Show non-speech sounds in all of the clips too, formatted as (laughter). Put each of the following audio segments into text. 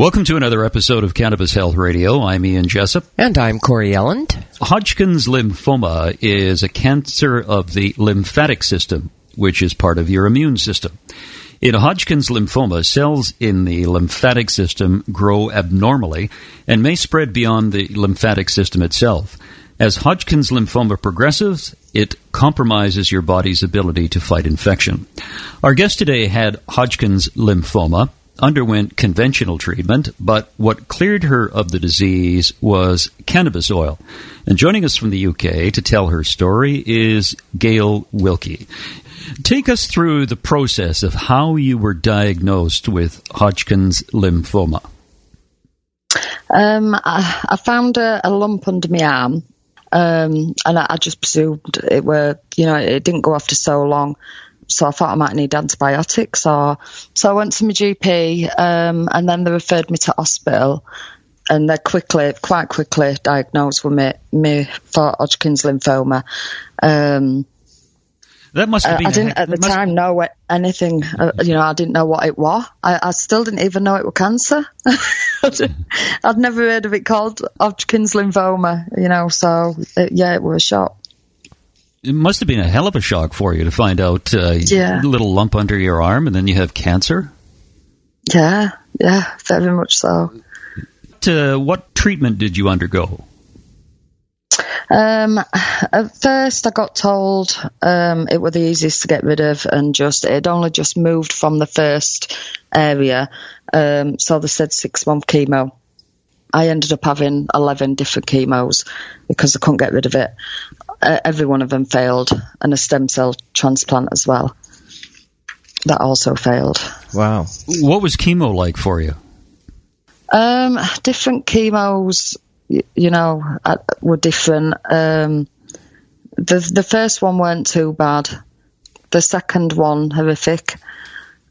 Welcome to another episode of Cannabis Health Radio. I'm Ian Jessup. And I'm Corey Elland. Hodgkin's lymphoma is a cancer of the lymphatic system, which is part of your immune system. In Hodgkin's lymphoma, cells in the lymphatic system grow abnormally and may spread beyond the lymphatic system itself. As Hodgkin's lymphoma progresses, it compromises your body's ability to fight infection. Our guest today had Hodgkin's lymphoma underwent conventional treatment, but what cleared her of the disease was cannabis oil. And joining us from the UK to tell her story is Gail Wilkie. Take us through the process of how you were diagnosed with Hodgkin's lymphoma. Um, I, I, found a, a, lump under my arm, um, and I, I, just presumed it were, you know, it didn't go after so long so I thought I might need antibiotics. Or so I went to my GP, um, and then they referred me to hospital, and they quickly, quite quickly, diagnosed with me, me for Hodgkin's lymphoma. Um, that must have been. I didn't at the must... time know what, anything. Uh, you know, I didn't know what it was. I, I still didn't even know it was cancer. (laughs) I'd never heard of it called Hodgkin's lymphoma. You know, so it, yeah, it was a shock it must have been a hell of a shock for you to find out uh, yeah. a little lump under your arm and then you have cancer. Yeah, yeah, very much so. Uh, what treatment did you undergo? Um, at first, I got told um, it was the easiest to get rid of, and just it only just moved from the first area. Um, so they said six month chemo. I ended up having 11 different chemos because I couldn't get rid of it every one of them failed, and a stem cell transplant as well. That also failed. Wow. What was chemo like for you? Um, different chemos, you know, uh, were different. Um, the the first one weren't too bad. The second one horrific,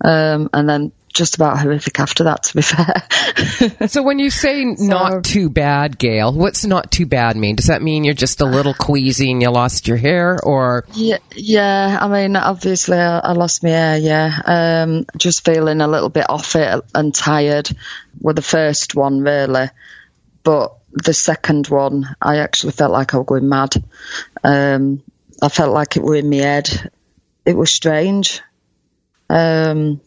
um, and then just about horrific after that, to be fair. (laughs) so when you say not too bad, Gail, what's not too bad mean? Does that mean you're just a little queasy and you lost your hair, or? Yeah, yeah. I mean, obviously, I, I lost my hair. Yeah, um, just feeling a little bit off it and tired. were the first one, really, but the second one, I actually felt like I was going mad. Um, I felt like it were in my head. It was strange. Um,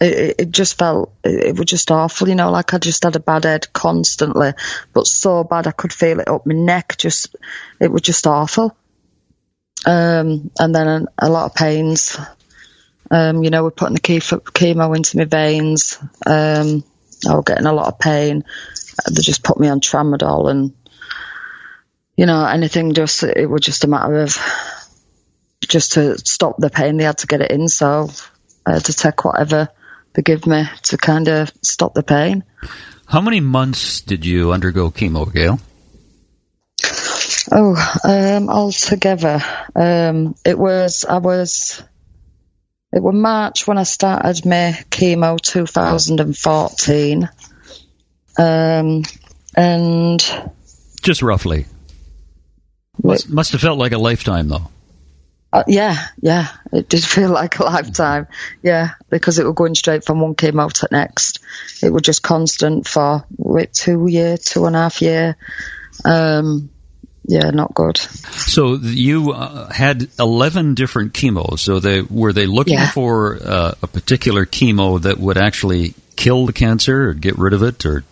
it, it just felt it, was just awful, you know, like I just had a bad head constantly, but so bad I could feel it up my neck. Just it was just awful. Um, and then a, a, lot of pains. Um, you know, we're putting the chemo into my veins. Um, I was getting a lot of pain. They just put me on tramadol and, you know, anything just, it was just a matter of just to stop the pain. They had to get it in. So I had to take whatever they give me to kind of stop the pain. How many months did you undergo chemo, Gail? Oh, um, altogether, um, it was I was it was March when I started my chemo, 2014, um, and just roughly. Must, must have felt like a lifetime, though. Uh, yeah, yeah, it did feel (laughs) like a lifetime. Yeah, because it was going straight from one chemo to next. It was just constant for wait, two year, two and a half year. Um, yeah, not good. So you uh, had eleven different chemos. So they were they looking yeah. for uh, a particular chemo that would actually kill the cancer or get rid of it or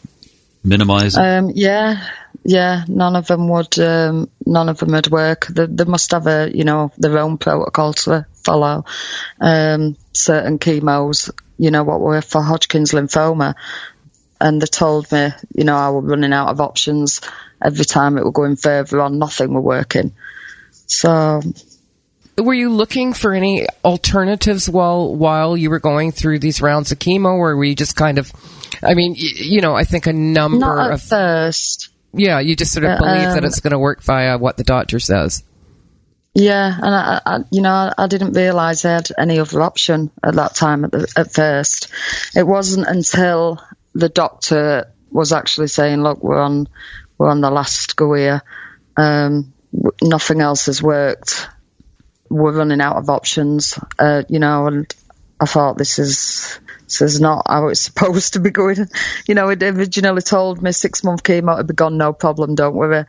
minimize it? Um, yeah, yeah, none of them would. Um, none of them would work. They, they, must have a, you know, their own protocol to follow. Um, certain chemos, you know, what were for Hodgkin's lymphoma, and they told me, you know, I was running out of options every time it was going further on. Nothing were working. So, were you looking for any alternatives while while you were going through these rounds of chemo, or were you just kind of? I mean, y- you know, I think a number Not at of first. yeah, you just sort of Uh, believe that um, it's going to work via what the doctor says. Yeah, and I, I you know, I, I didn't realise I had any other option at that time. At, the, at first, it wasn't until the doctor was actually saying, "Look, we're on, we're on the last go here. Um, nothing else has worked. We're running out of options." Uh, you know, and I thought this is is not how it's (laughs) supposed to be going. You know, it originally told me six month chemo to be gone, no problem, don't worry.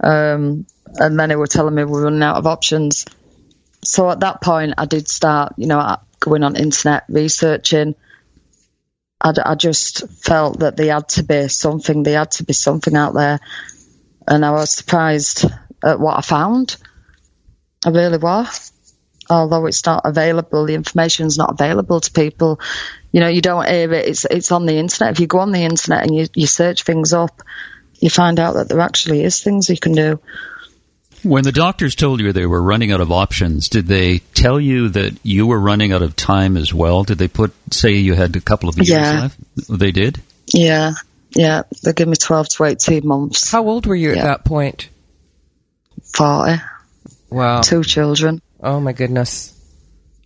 Um, and then they were telling me we're running out of options. So at that point, I did start, you know, going on internet researching. I just felt that there had to be something, there had to be something out there. And I was surprised at what I found. I really was. Although it's not available, the information's not available to people. You know, you don't hear it. It's it's on the internet. If you go on the internet and you, you search things up, you find out that there actually is things you can do. When the doctors told you they were running out of options, did they tell you that you were running out of time as well? Did they put say you had a couple of years Yeah. left? They did. Yeah, yeah. They gave me 12 to 18 months. How old were you at that point? 40. Wow. Two children. Oh my goodness.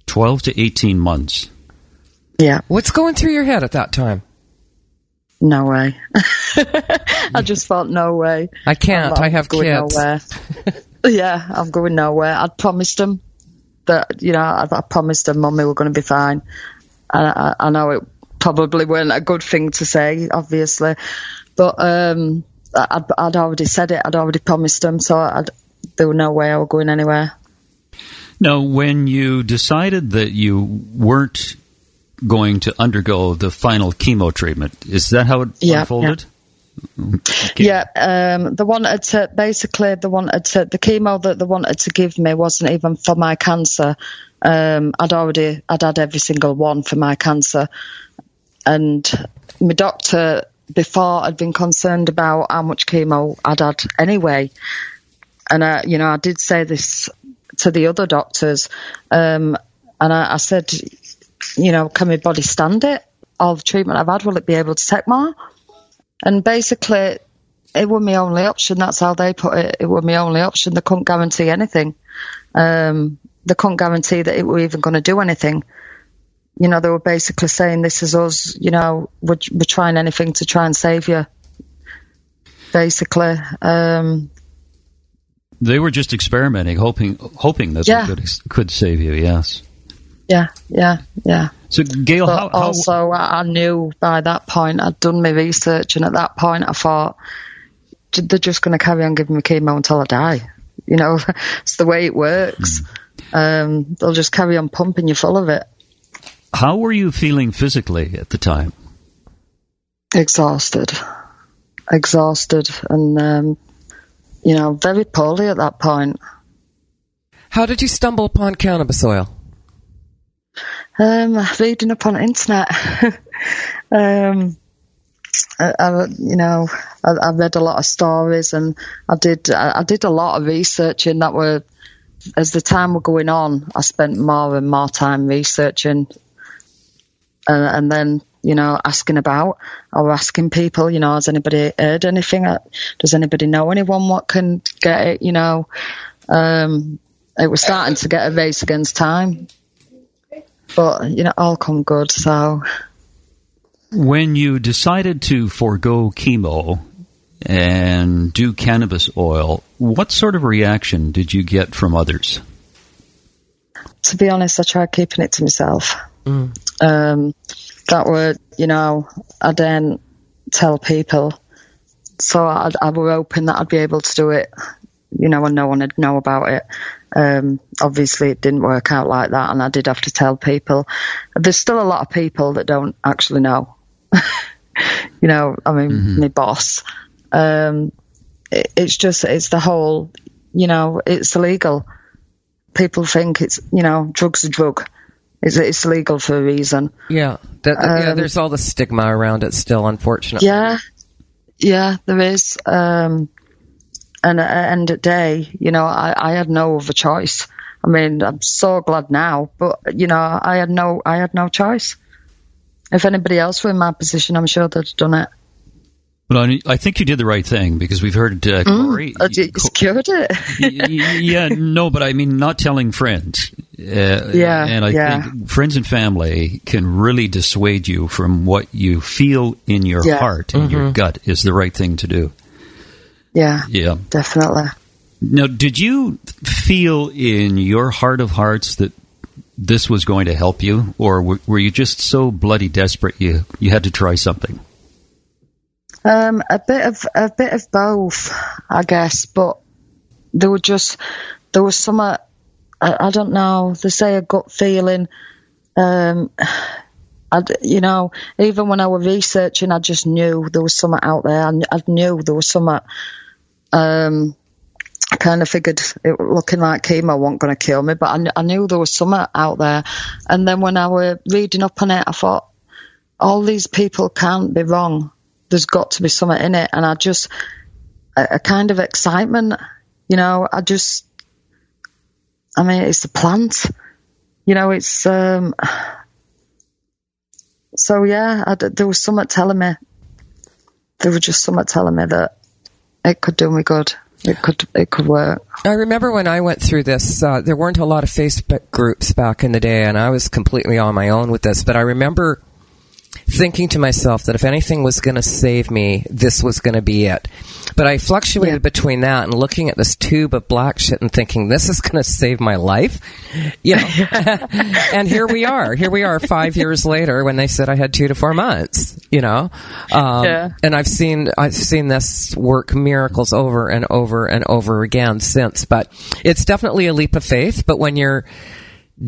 Twelve to eighteen months. Yeah, What's going through your head at that time? no way. (laughs) I just thought, no way. I can't. I'm- I have going kids. Nowhere. (laughs) yeah, I'm going nowhere. I'd promised them that, you know, I, I promised them mummy we're going to be fine. And I, I know it probably weren't a good thing to say, obviously, but um, I- I'd, I'd already said it. I'd already promised them, so I'd, there was no way I was going anywhere. Now, when you decided that you weren't going to undergo the final chemo treatment, is that how it Yeah, unfolded? Okay. Yeah, um, they wanted to basically they wanted to the chemo that they wanted to give me wasn't even for my cancer. Um, I'd already I'd had every single one for my cancer, and my doctor before had been concerned about how much chemo I'd had anyway, and I, you know I did say this to the other doctors, um, and I, I said, you know, can my body stand it? All the treatment I've had, will it be able to take more? And basically, it was my only option. That's how they put it. It was my only option. They couldn't guarantee anything. Um, they couldn't guarantee that it were even going to do anything. You know, they were basically saying, "This is us." You know, we're, we're trying anything to try and save you. Basically, um, They were just experimenting, hoping hoping that Yeah. they could, could save you. Yes. Yeah, yeah, yeah. So, Gail, But how, how also, I I knew by that point I'd done my research, and at that point, I thought they're just going to carry on giving me chemo until I die. You know, (laughs) it's the way it works. Um, they'll just carry on pumping you full of it. how were you feeling physically at the time? Exhausted, exhausted, and um, you know, very poorly at that point. How did you stumble upon cannabis oil? Um, reading up on internet. (laughs) um, I, I, you know, I, I read a lot of stories, and I did. I, I did a lot of research, and that were as the time were going on, I spent more and more time researching, uh, and then you know asking about or asking people. You know, has anybody heard anything? Uh, Does anybody know anyone what can get it? You know, um, it was starting to get a race against time but you know, all come good. So When you decided to forego chemo and do cannabis oil, what sort of reaction did you get from others? to be honest, I tried keeping it to myself. Um, that were, you know, I didn't tell people, so I, I were hoping that I'd be able to do it, you know, and no one would know about it. Um, obviously, it didn't work out like that, and I did have to tell people. There's still a lot of people that don't actually know. (laughs) you know, I mean, my boss. Um, it, it's just, it's the whole, you know, it's illegal. People think it's, you know, drugs are drug. It's, it's illegal for a reason. Yeah, that, yeah. Um, There's all the stigma around it still, unfortunately. Yeah, yeah, there is. Um, and at the end of the day, you know, I, I had no other choice. I mean, I'm so glad now, but you know, I had no, I had no choice. If anybody else were in my position, I'm sure they'd have done it. But I think you did the right thing because we've heard uh, Corey. Mm, you secured it. yeah, no, but I mean, not telling friends. Uh, yeah, and I yeah. think friends and family can really dissuade you from what you feel in your Yeah. heart and your gut is the right thing to do. Yeah, Yeah. definitely. Now, did you feel in your heart of hearts that this was going to help you, or were, were you just so bloody desperate you you had to try something? Um, a bit of a bit of both, I guess. But there were just there was some. uh, I, I don't know. They say a gut feeling. Um, I, you know, even when I was researching, I just knew there was something out there. I, I knew there was something. Um, I kind of figured it looking like chemo wasn't going to kill me, but I, I knew there was something out there. And then when I was reading up on it, I thought, all these people can't be wrong. There's got to be something in it. And I just, a, a kind of excitement, you know, I just, I mean, it's a plant, you know, it's, um, so yeah, I d there was something telling me, there was just something telling me that it could do me good. It could, it could work. I remember when I went through this, uh, there weren't a lot of Facebook groups back in the day, and I was completely on my own with this. But I remember thinking to myself that if anything was going to save me, this was going to be it. But I fluctuated Yeah. between that and looking at this tube of black shit and thinking, this is going to save my life. You know, (laughs) and here we are. Here we are five years later when they said I had two to four months, you know? Um, Yeah. and I've seen, I've seen this work miracles over and over and over again since, but it's definitely a leap of faith. But when you're,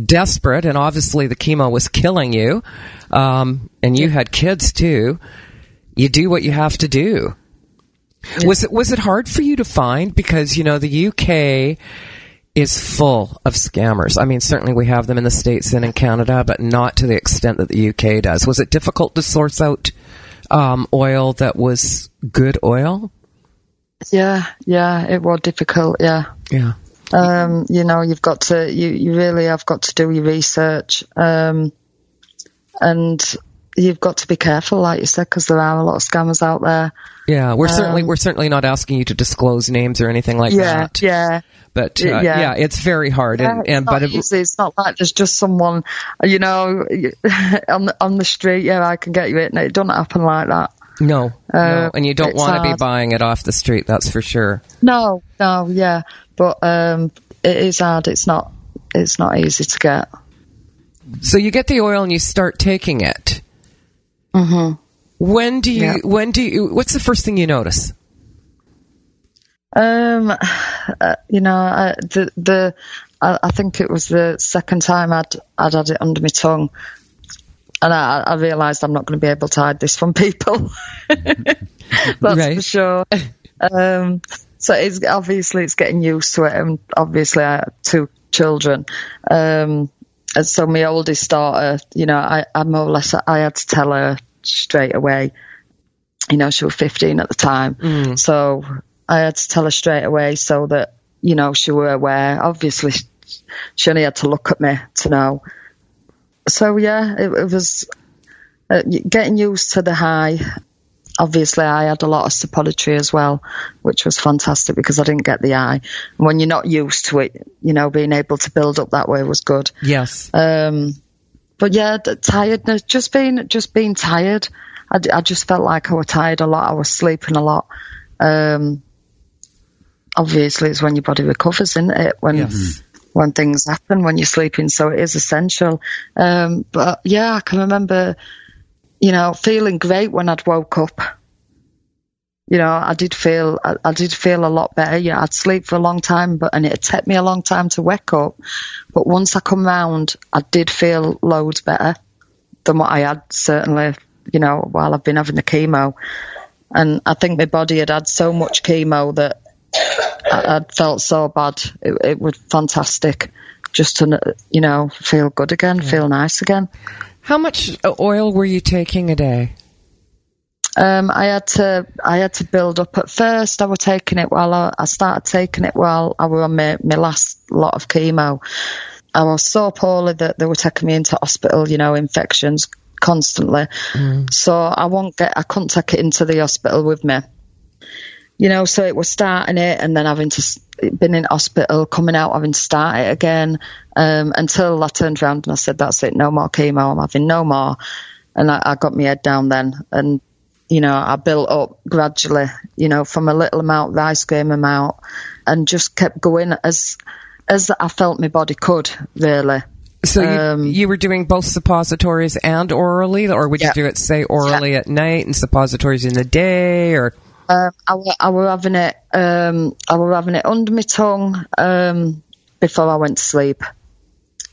desperate, and obviously the chemo was killing you, um, and you had kids too. You do what you have to do. Was it was it hard for you to find because you know the UK is full of scammers. I mean, certainly we have them in the states and in Canada, but not to the extent that the UK does. Was it difficult to source out um, oil that was good oil? Yeah, yeah, it was difficult. Yeah. Yeah. Um, you know, you've got to, you, you really have got to do your research. Um, and you've got to be careful, like you said, because there are a lot of scammers out there. Yeah, we're certainly we're certainly not asking you to disclose names or anything like Um, Yeah, that. yeah. But uh, Yeah. yeah. it's very hard, Yeah, and, it's and not but it. It's not like there's just someone, you know, (laughs) on the, on the street. Yeah, I can get you it. No, it doesn't happen like that. no, no, Uh, and you don't want to be buying it off the street. That's for sure. No, no, yeah, but um, it is hard. It's not. It's not easy to get. So you get the oil and you start taking it. Mm-hmm. When do you? Yeah. When do you? What's the first thing you notice? Um, uh, you know, I, the the I, I think it was the second time I'd I'd had it under my tongue, and I, I realised I'm not going to be able to hide this from people. (laughs) That's Right. for sure. (laughs) Um, so it's obviously it's getting used to it, and obviously I have two children. Um, and so my oldest daughter, you know, I, I more or less I had to tell her straight away. You know, she was 15 at the time, so I had to tell her straight away so that you know she were aware. Obviously, she only had to look at me to know. So yeah, it, it was uh, getting used to the high. Obviously, I had a lot of suppository as well, which was fantastic because I didn't get the eye. And when you're not used to it, you know, being able to build up that way was good. Yes. Um, but yeah, the tiredness, just being, just being tired. I just felt like I was tired a lot. I was sleeping a lot. Um, obviously it's when your body recovers, isn't it? When, Yes. when things happen when you're sleeping. So it is essential. Um, but yeah, I can remember, you know, feeling great when I'd woke up. You know, I did feel, I, I did feel a lot better. Yeah, I'd sleep for a long time, but, and it'd take me a long time to wake up. But once I come round, I did feel loads better than what I had certainly, you know, while I've been having the chemo. And I think my body had had so much chemo that I, I'd felt so bad. It, it was fantastic just to, you know, feel good again, feel nice again. How much oil were you taking a day? Um, I had to I had to build up at first. I was taking it while I, I started taking it while I was on my, my last lot of chemo. I was so poorly that they were taking me into hospital, you know, infections constantly. Mm. So I won't get I couldn't take it into the hospital with me. You know, so it was starting it and then having to been in hospital, coming out, having to start it again, um, until I turned around and I said, "That's it, no more chemo. I'm having no more." And I, I got my head down then, and you know, I built up gradually, you know, from a little amount of rice grain amount, and just kept going as as I felt my body could really. So you, um, you were doing both suppositories and orally, or would yeah. you do it say orally yeah. at night and suppositories in the day, or? Um, I, I were having it. Um, I were having it under my tongue um, before I went to sleep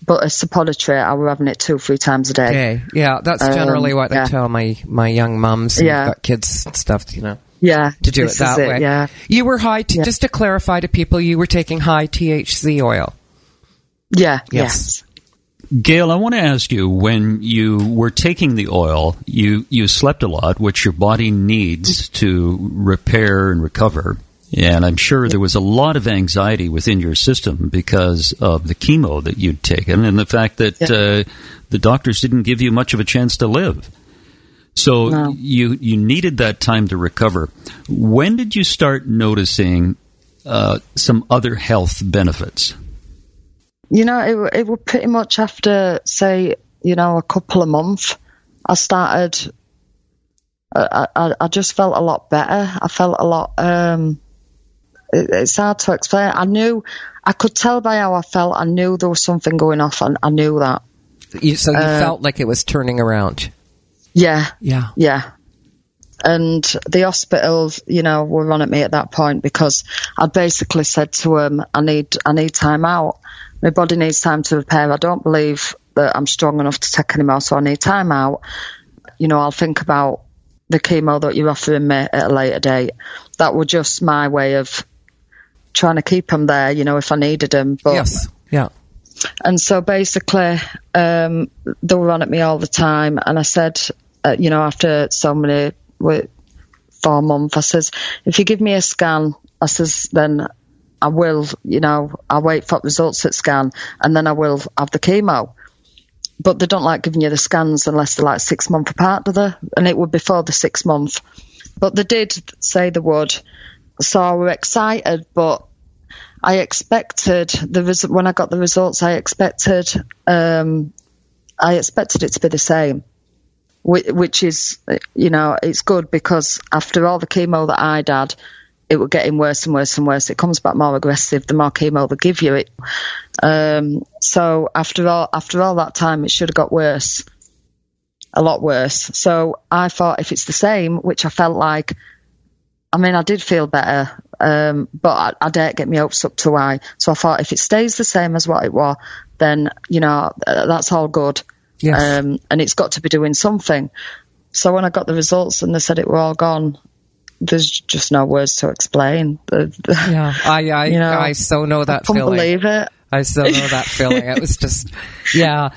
but as a suppository, I were having it two or three times a day. Okay, yeah, that's generally um, what yeah. I tell my my young mums. Yeah, got kids and stuff, you know. Yeah, to do it that it, way. Yeah, you were high. T- yeah. Just to clarify to people, you were taking high THC oil. Yeah. Yes. yes. Gail, I want to ask you when you were taking the oil, you, you slept a lot, which your body needs to repair and recover. And I'm sure there was a lot of anxiety within your system because of the chemo that you'd taken and the fact that uh, the doctors didn't give you much of a chance to live. So no. you you needed that time to recover. When did you start noticing uh, some other health benefits? You know, it it was pretty much after say you know a couple of months. I started. I, I, I just felt a lot better. I felt a lot. Um, it's hard to explain. I knew, I could tell by how I felt. I knew there was something going off, and I knew that. You, so you uh, felt like it was turning around. Yeah. Yeah. Yeah. And the hospitals, you know, were on at me at that point because I basically said to them, "I need, I need time out. My body needs time to repair. I don't believe that I'm strong enough to take anymore, so I need time out. You know, I'll think about the chemo that you're offering me at a later date. That was just my way of trying to keep them there, you know, if I needed them. But yes, yeah. And so basically, um, they were on at me all the time, and I said, uh, you know, after so many four months, I says, if you give me a scan, I says, then I will, you know, I'll wait for results at scan, and then I will have the chemo. But they don't like giving you the scans unless they're like six months apart, do they? And it would before the six month. But they did say they would. So I was excited, but I expected the res- when I got the results, I expected um, I expected it to be the same, which, which, is you know it's good because after all the chemo that I'd had, it was getting worse and worse and worse. It comes back more aggressive the more chemo they give you. It um, so after all after all that time, it should have got worse, a lot worse. So I thought if it's the same, which I felt like I mean, I did feel better, um, but I, I didn't get my hopes up too high. So I thought if it stays the same as what it was, then, you know, that's all good. Yes. Um, and it's got to be doing something. So when I got the results and they said it were all gone, there's just no words to explain. yeah, (laughs) I, I, you know, I so know that I feeling. believe it. I so know that (laughs) feeling. It was just, yeah.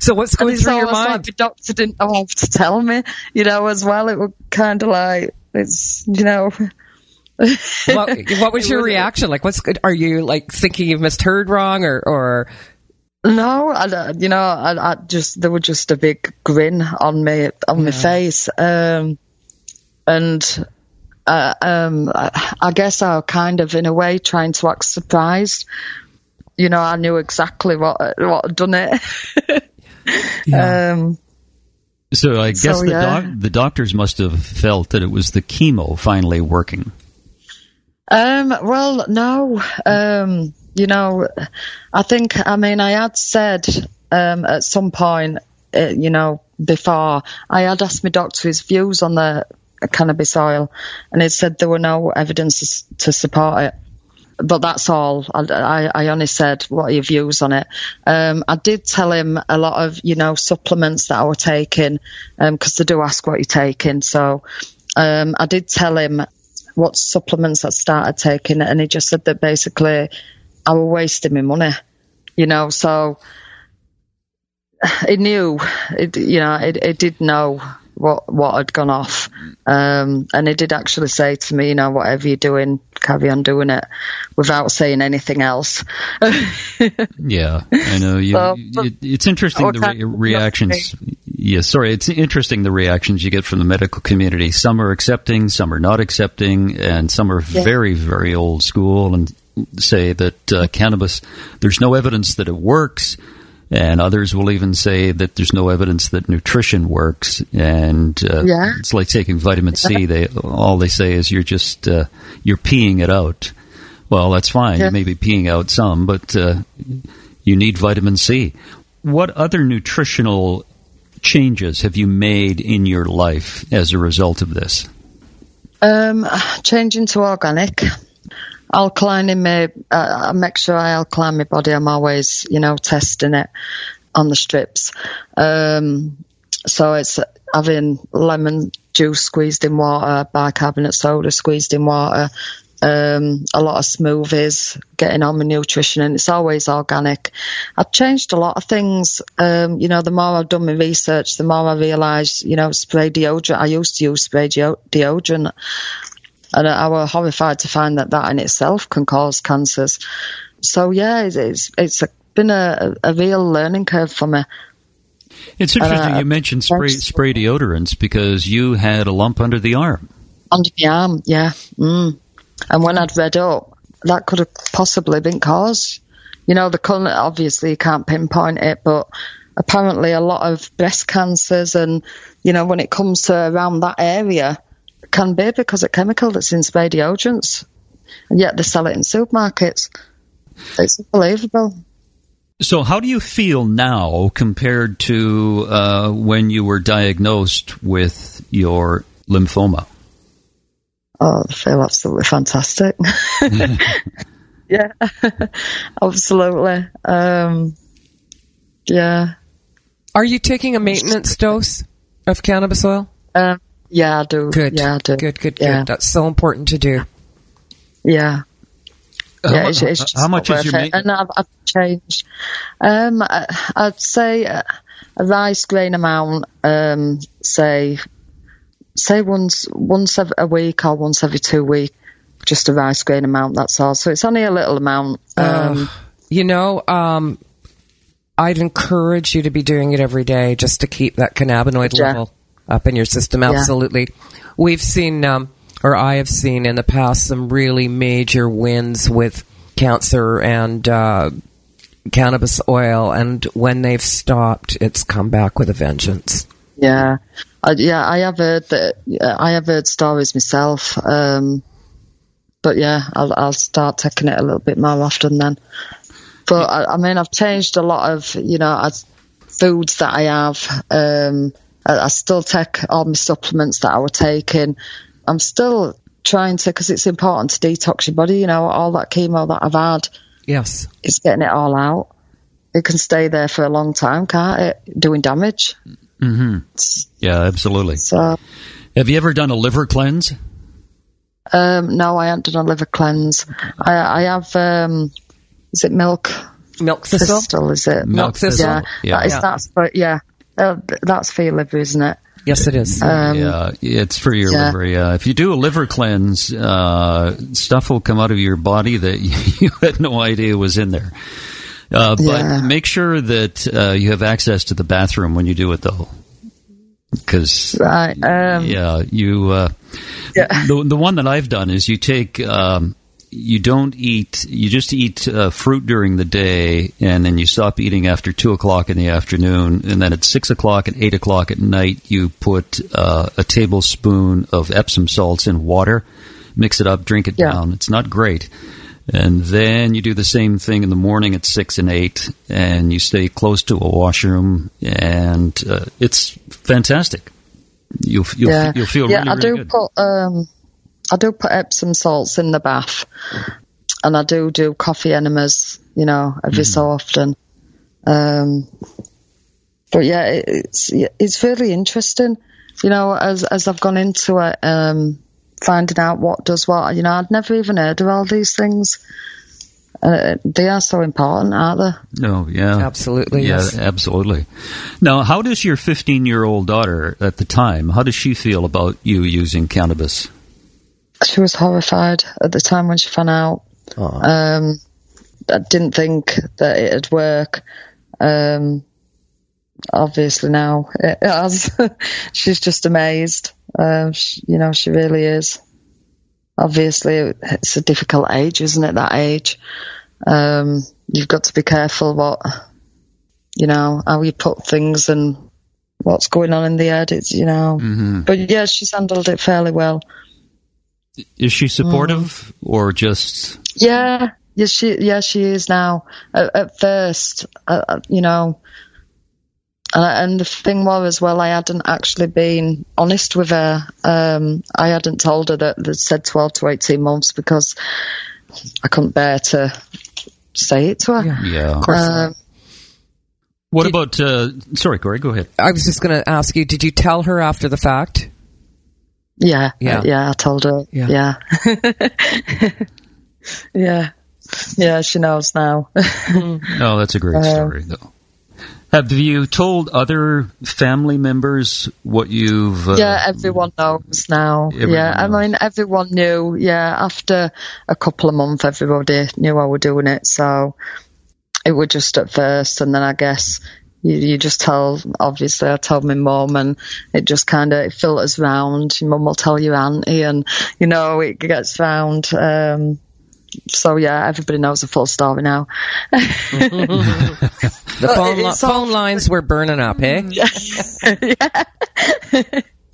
So what's going through your mind? Like the doctor didn't how to tell me, you know, as well. It was kind of like, it's you know. (laughs) what, what was your reaction? Like, what's good? are you like thinking you've misheard wrong or or? No, I, you know, I, I, just there was just a big grin on me on yeah. my face, um, and uh, um, I, I guess I was kind of in a way trying to act surprised. You know, I knew exactly what what had done it. (laughs) yeah. (laughs) Um, so I guess so, the, yeah. doc- the doctors must have felt that it was the chemo finally working. Um, well, no. Um, you know, I think, I mean, I had said um, at some point, uh, you know, before, I had asked my doctor his views on the cannabis oil, and he said there were no evidences to support it but that's all. I, I, I, only said, what are your views on it? Um, I did tell him a lot of, you know, supplements that I were taking, because um, they do ask what you're taking. So um, I did tell him what supplements I started taking, and he just said that basically I was wasting my money, you know, so it knew, it, you know, it, it did know what what had gone off. Um, and he did actually say to me, you know, whatever you're doing, carry on doing it, without saying anything else. (laughs) yeah, I know. You, so, it, it's interesting the re- reactions. Yeah, sorry, it's interesting the reactions you get from the medical community. Some are accepting, some are not accepting, and some are yeah. very, very old school and say that uh, cannabis. There's no evidence that it works and others will even say that there's no evidence that nutrition works, and uh, yeah. it's like taking vitamin C. They all they say is you're just uh, you're peeing it out. Well, that's fine. Yeah. You may be peeing out some, but uh, you need vitamin C. What other nutritional changes have you made in your life as a result of this? Um, changing to organic alkaline in my, uh, I make sure I alkaline my body. I'm always, you know, testing it on the strips. Um, so it's having lemon juice squeezed in water, bicarbonate soda squeezed in water, um, a lot of smoothies, getting on my nutrition, and it's always organic. I've changed a lot of things. Um, you know, the more I've done my research, the more I realise, you know, spray deodorant. I used to use spray deodorant and I was horrified to find that that in itself can cause cancers. So yeah, it's it's, it's been a, a real learning curve for me. It's interesting uh, you mentioned spray spray deodorants because you had a lump under the arm. Under the arm, yeah. Mm. And when I'd read up, that could have possibly been caused. You know, the colour, obviously you can't pinpoint it, but apparently a lot of breast cancers and, you know, when it comes to around that area, can be because of chemical that's in spray deodorants, and yet they sell it in supermarkets. It's unbelievable. So, how do you feel now compared to uh, when you were diagnosed with your lymphoma? Oh, I feel absolutely fantastic. (laughs) yeah, (laughs) absolutely. Um, yeah. Are you taking a maintenance dose of cannabis oil? Um, yeah, I do. Good. Yeah, I do. Good, good, yeah. good. That's so important to do. Yeah. How, yeah, it's, it's how much is your And I've, I've changed. Um, I, would say a, a, rice grain amount, um, say, say once once a week or once every two weeks, just a rice grain amount. That's all. So it's only a little amount. Um, uh, you know, um, I'd encourage you to be doing it every day just to keep that cannabinoid yeah. level up in your system. Absolutely. Yeah. We've seen, um, or I have seen in the past, some really major wins with cancer and uh, cannabis oil, and when they've stopped, it's come back with a vengeance. Yeah, I, yeah, I have heard that. I have heard stories myself, um, but yeah, I'll, I'll start taking it a little bit more often then. But I, I mean, I've changed a lot of you know foods that I have. Um, I, I still take all my supplements that I was taking. I'm still trying to, because it's important to detox your body, you know, all that chemo that I've had. Yes. It's getting it all out. It can stay there for a long time, can't it? Doing damage. Mm-hmm. Yeah, absolutely. So, have you ever done a liver cleanse? Um, no, I haven't done a liver cleanse. I, I have, um, is it milk? Milk thistle? thistle is it? Milk thistle. Yeah, yeah. That is, yeah. that's, but yeah, uh, that's for your liver, isn't it? Yes, it is. Um, yeah, it's for your yeah. liver. Yeah, if you do a liver cleanse, uh, stuff will come out of your body that (laughs) you had no idea was in there. Uh, but yeah. make sure that uh, you have access to the bathroom when you do it, though, because right, um, yeah, you. Uh, yeah. The the one that I've done is you take. Um, you don't eat, you just eat uh, fruit during the day, and then you stop eating after 2 o'clock in the afternoon. And then at 6 o'clock and 8 o'clock at night, you put uh, a tablespoon of Epsom salts in water, mix it up, drink it yeah. down. It's not great. And then you do the same thing in the morning at 6 and 8, and you stay close to a washroom, and uh, it's fantastic. You'll, you'll, yeah. you'll feel yeah, really, I do good. put. Um I do put Epsom salts in the bath, and I do do coffee enemas, you know, every mm. so often. Um, but yeah, it's it's really interesting, you know, as as I've gone into it, um, finding out what does what. You know, I'd never even heard of all these things. Uh, they are so important, aren't they? No, yeah. Absolutely, Yeah, yes. absolutely. Now, how does your 15 year old daughter at the time, how does she feel about you using cannabis? She was horrified at the time when she found out. Um, I didn't think that it'd work. Um, obviously now it (laughs) has. She's just amazed. Um, she, you know, she really is. Obviously, it's a difficult age, isn't it? That age. Um, you've got to be careful what, you know, how you put things and what's going on in the head. It's, you know, but yeah, she's handled it fairly well. Is she supportive or just. Yeah, yeah, she, yeah, she is now. At, at first, uh, uh, you know, uh, and the thing was as well, I hadn't actually been honest with her. Um, I hadn't told her that they said twelve to eighteen months because I couldn't bear to say it to her. Yeah. Of course. Um, What about. Uh, sorry, Corey, go ahead. I was just going to ask you, did you tell her after the fact? Yeah, Yeah. yeah, yeah. I told her. Yeah. Yeah, (laughs) yeah, yeah. She knows now. (laughs) Oh, that's a great Uh, story, though. Have you told other family members what you've. Uh, yeah, everyone knows now. Everyone yeah, I mean, everyone knew. Yeah, after a couple of months, everybody knew I was doing it. So it was just at first, and then I guess you, you just tell. Obviously, I told my mum, and it just kind of filters round. Your mum will tell your auntie, and you know it gets round. Um, so yeah, everybody knows the full story now. (laughs) The phone, li- phone lines were burning up, eh? (laughs) yeah,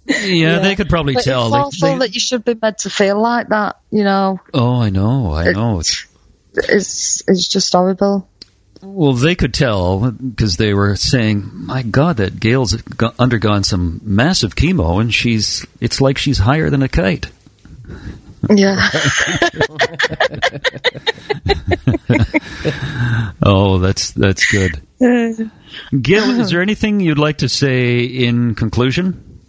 Yeah, they could probably But tell. it's They- awful they- that you should be made to feel like that. You know, oh, I know, I know. It's, it's it's just horrible. Well, they could tell because they were saying, "My God, that Gail's undergone some massive chemo, and she's it's like she's higher than a kite." Yeah. (laughs) Oh, that's that's good. Gail, is there anything you'd like to say in conclusion?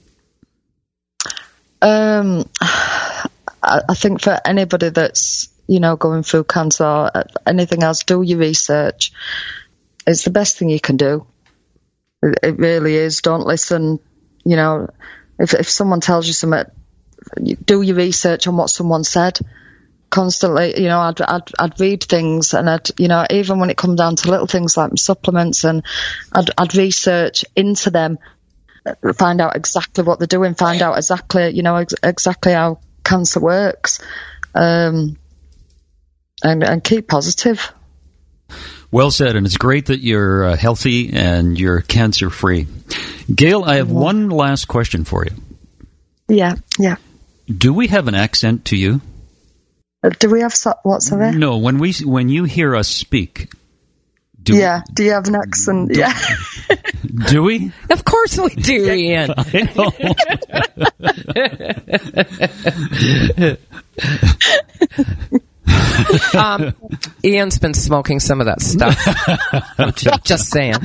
Um, I, I think for anybody that's you know going through cancer anything else, do your research. It's the best thing you can do. It, really is. Don't listen. You know, if if someone tells you something, do your research on what someone said. Constantly, you know, I'd, I'd I'd read things, and I'd you know even when it comes down to little things like supplements, and I'd I'd research into them find out exactly what they're doing, find out exactly, you know, ex- exactly how cancer works, um, and, and keep positive. Well said, and it's great that you're uh, healthy and you're cancer free. Gail, I have one last question for you. Yeah, yeah. Do we have an accent to you? Uh, Do we have so- what, sorry? No, when we when you hear us speak, do Yeah. Do you have an accent? Yeah. (laughs) do we? Of course we do, (laughs) Ian. (laughs) I (laughs) know. Um, Ian's been smoking some of that stuff. (laughs) Just saying.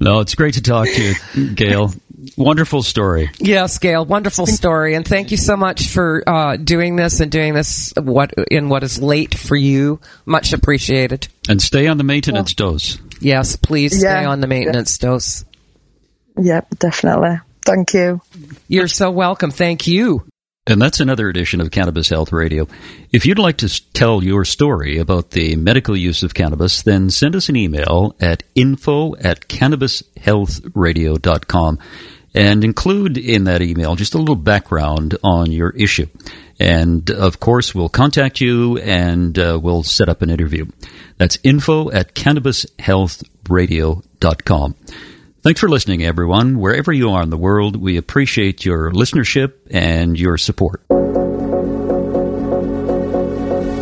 no, it's great to talk to you, Gail. Wonderful story. Yes, Gail, wonderful story, and thank you so much for uh, doing this and doing this what in what is late for you. Much appreciated. And stay on the maintenance dose. Yes, please stay Yeah. on the maintenance dose. yep, definitely. Thank you. You're so welcome. Thank you. And that's another edition of Cannabis Health Radio. If you'd like to tell your story about the medical use of cannabis, then send us an email at info at cannabishealthradio.com and include in that email just a little background on your issue. And of course, we'll contact you and uh, we'll set up an interview. That's info at cannabishealthradio.com. Thanks for listening, everyone. Wherever you are in the world, we appreciate your listenership and your support.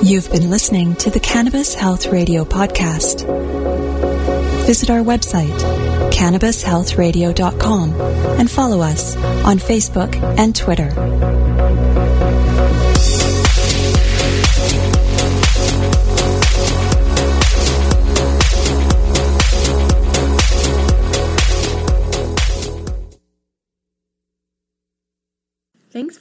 You've been listening to the Cannabis Health Radio podcast. Visit our website, cannabishealthradio.com, and follow us on Facebook and Twitter.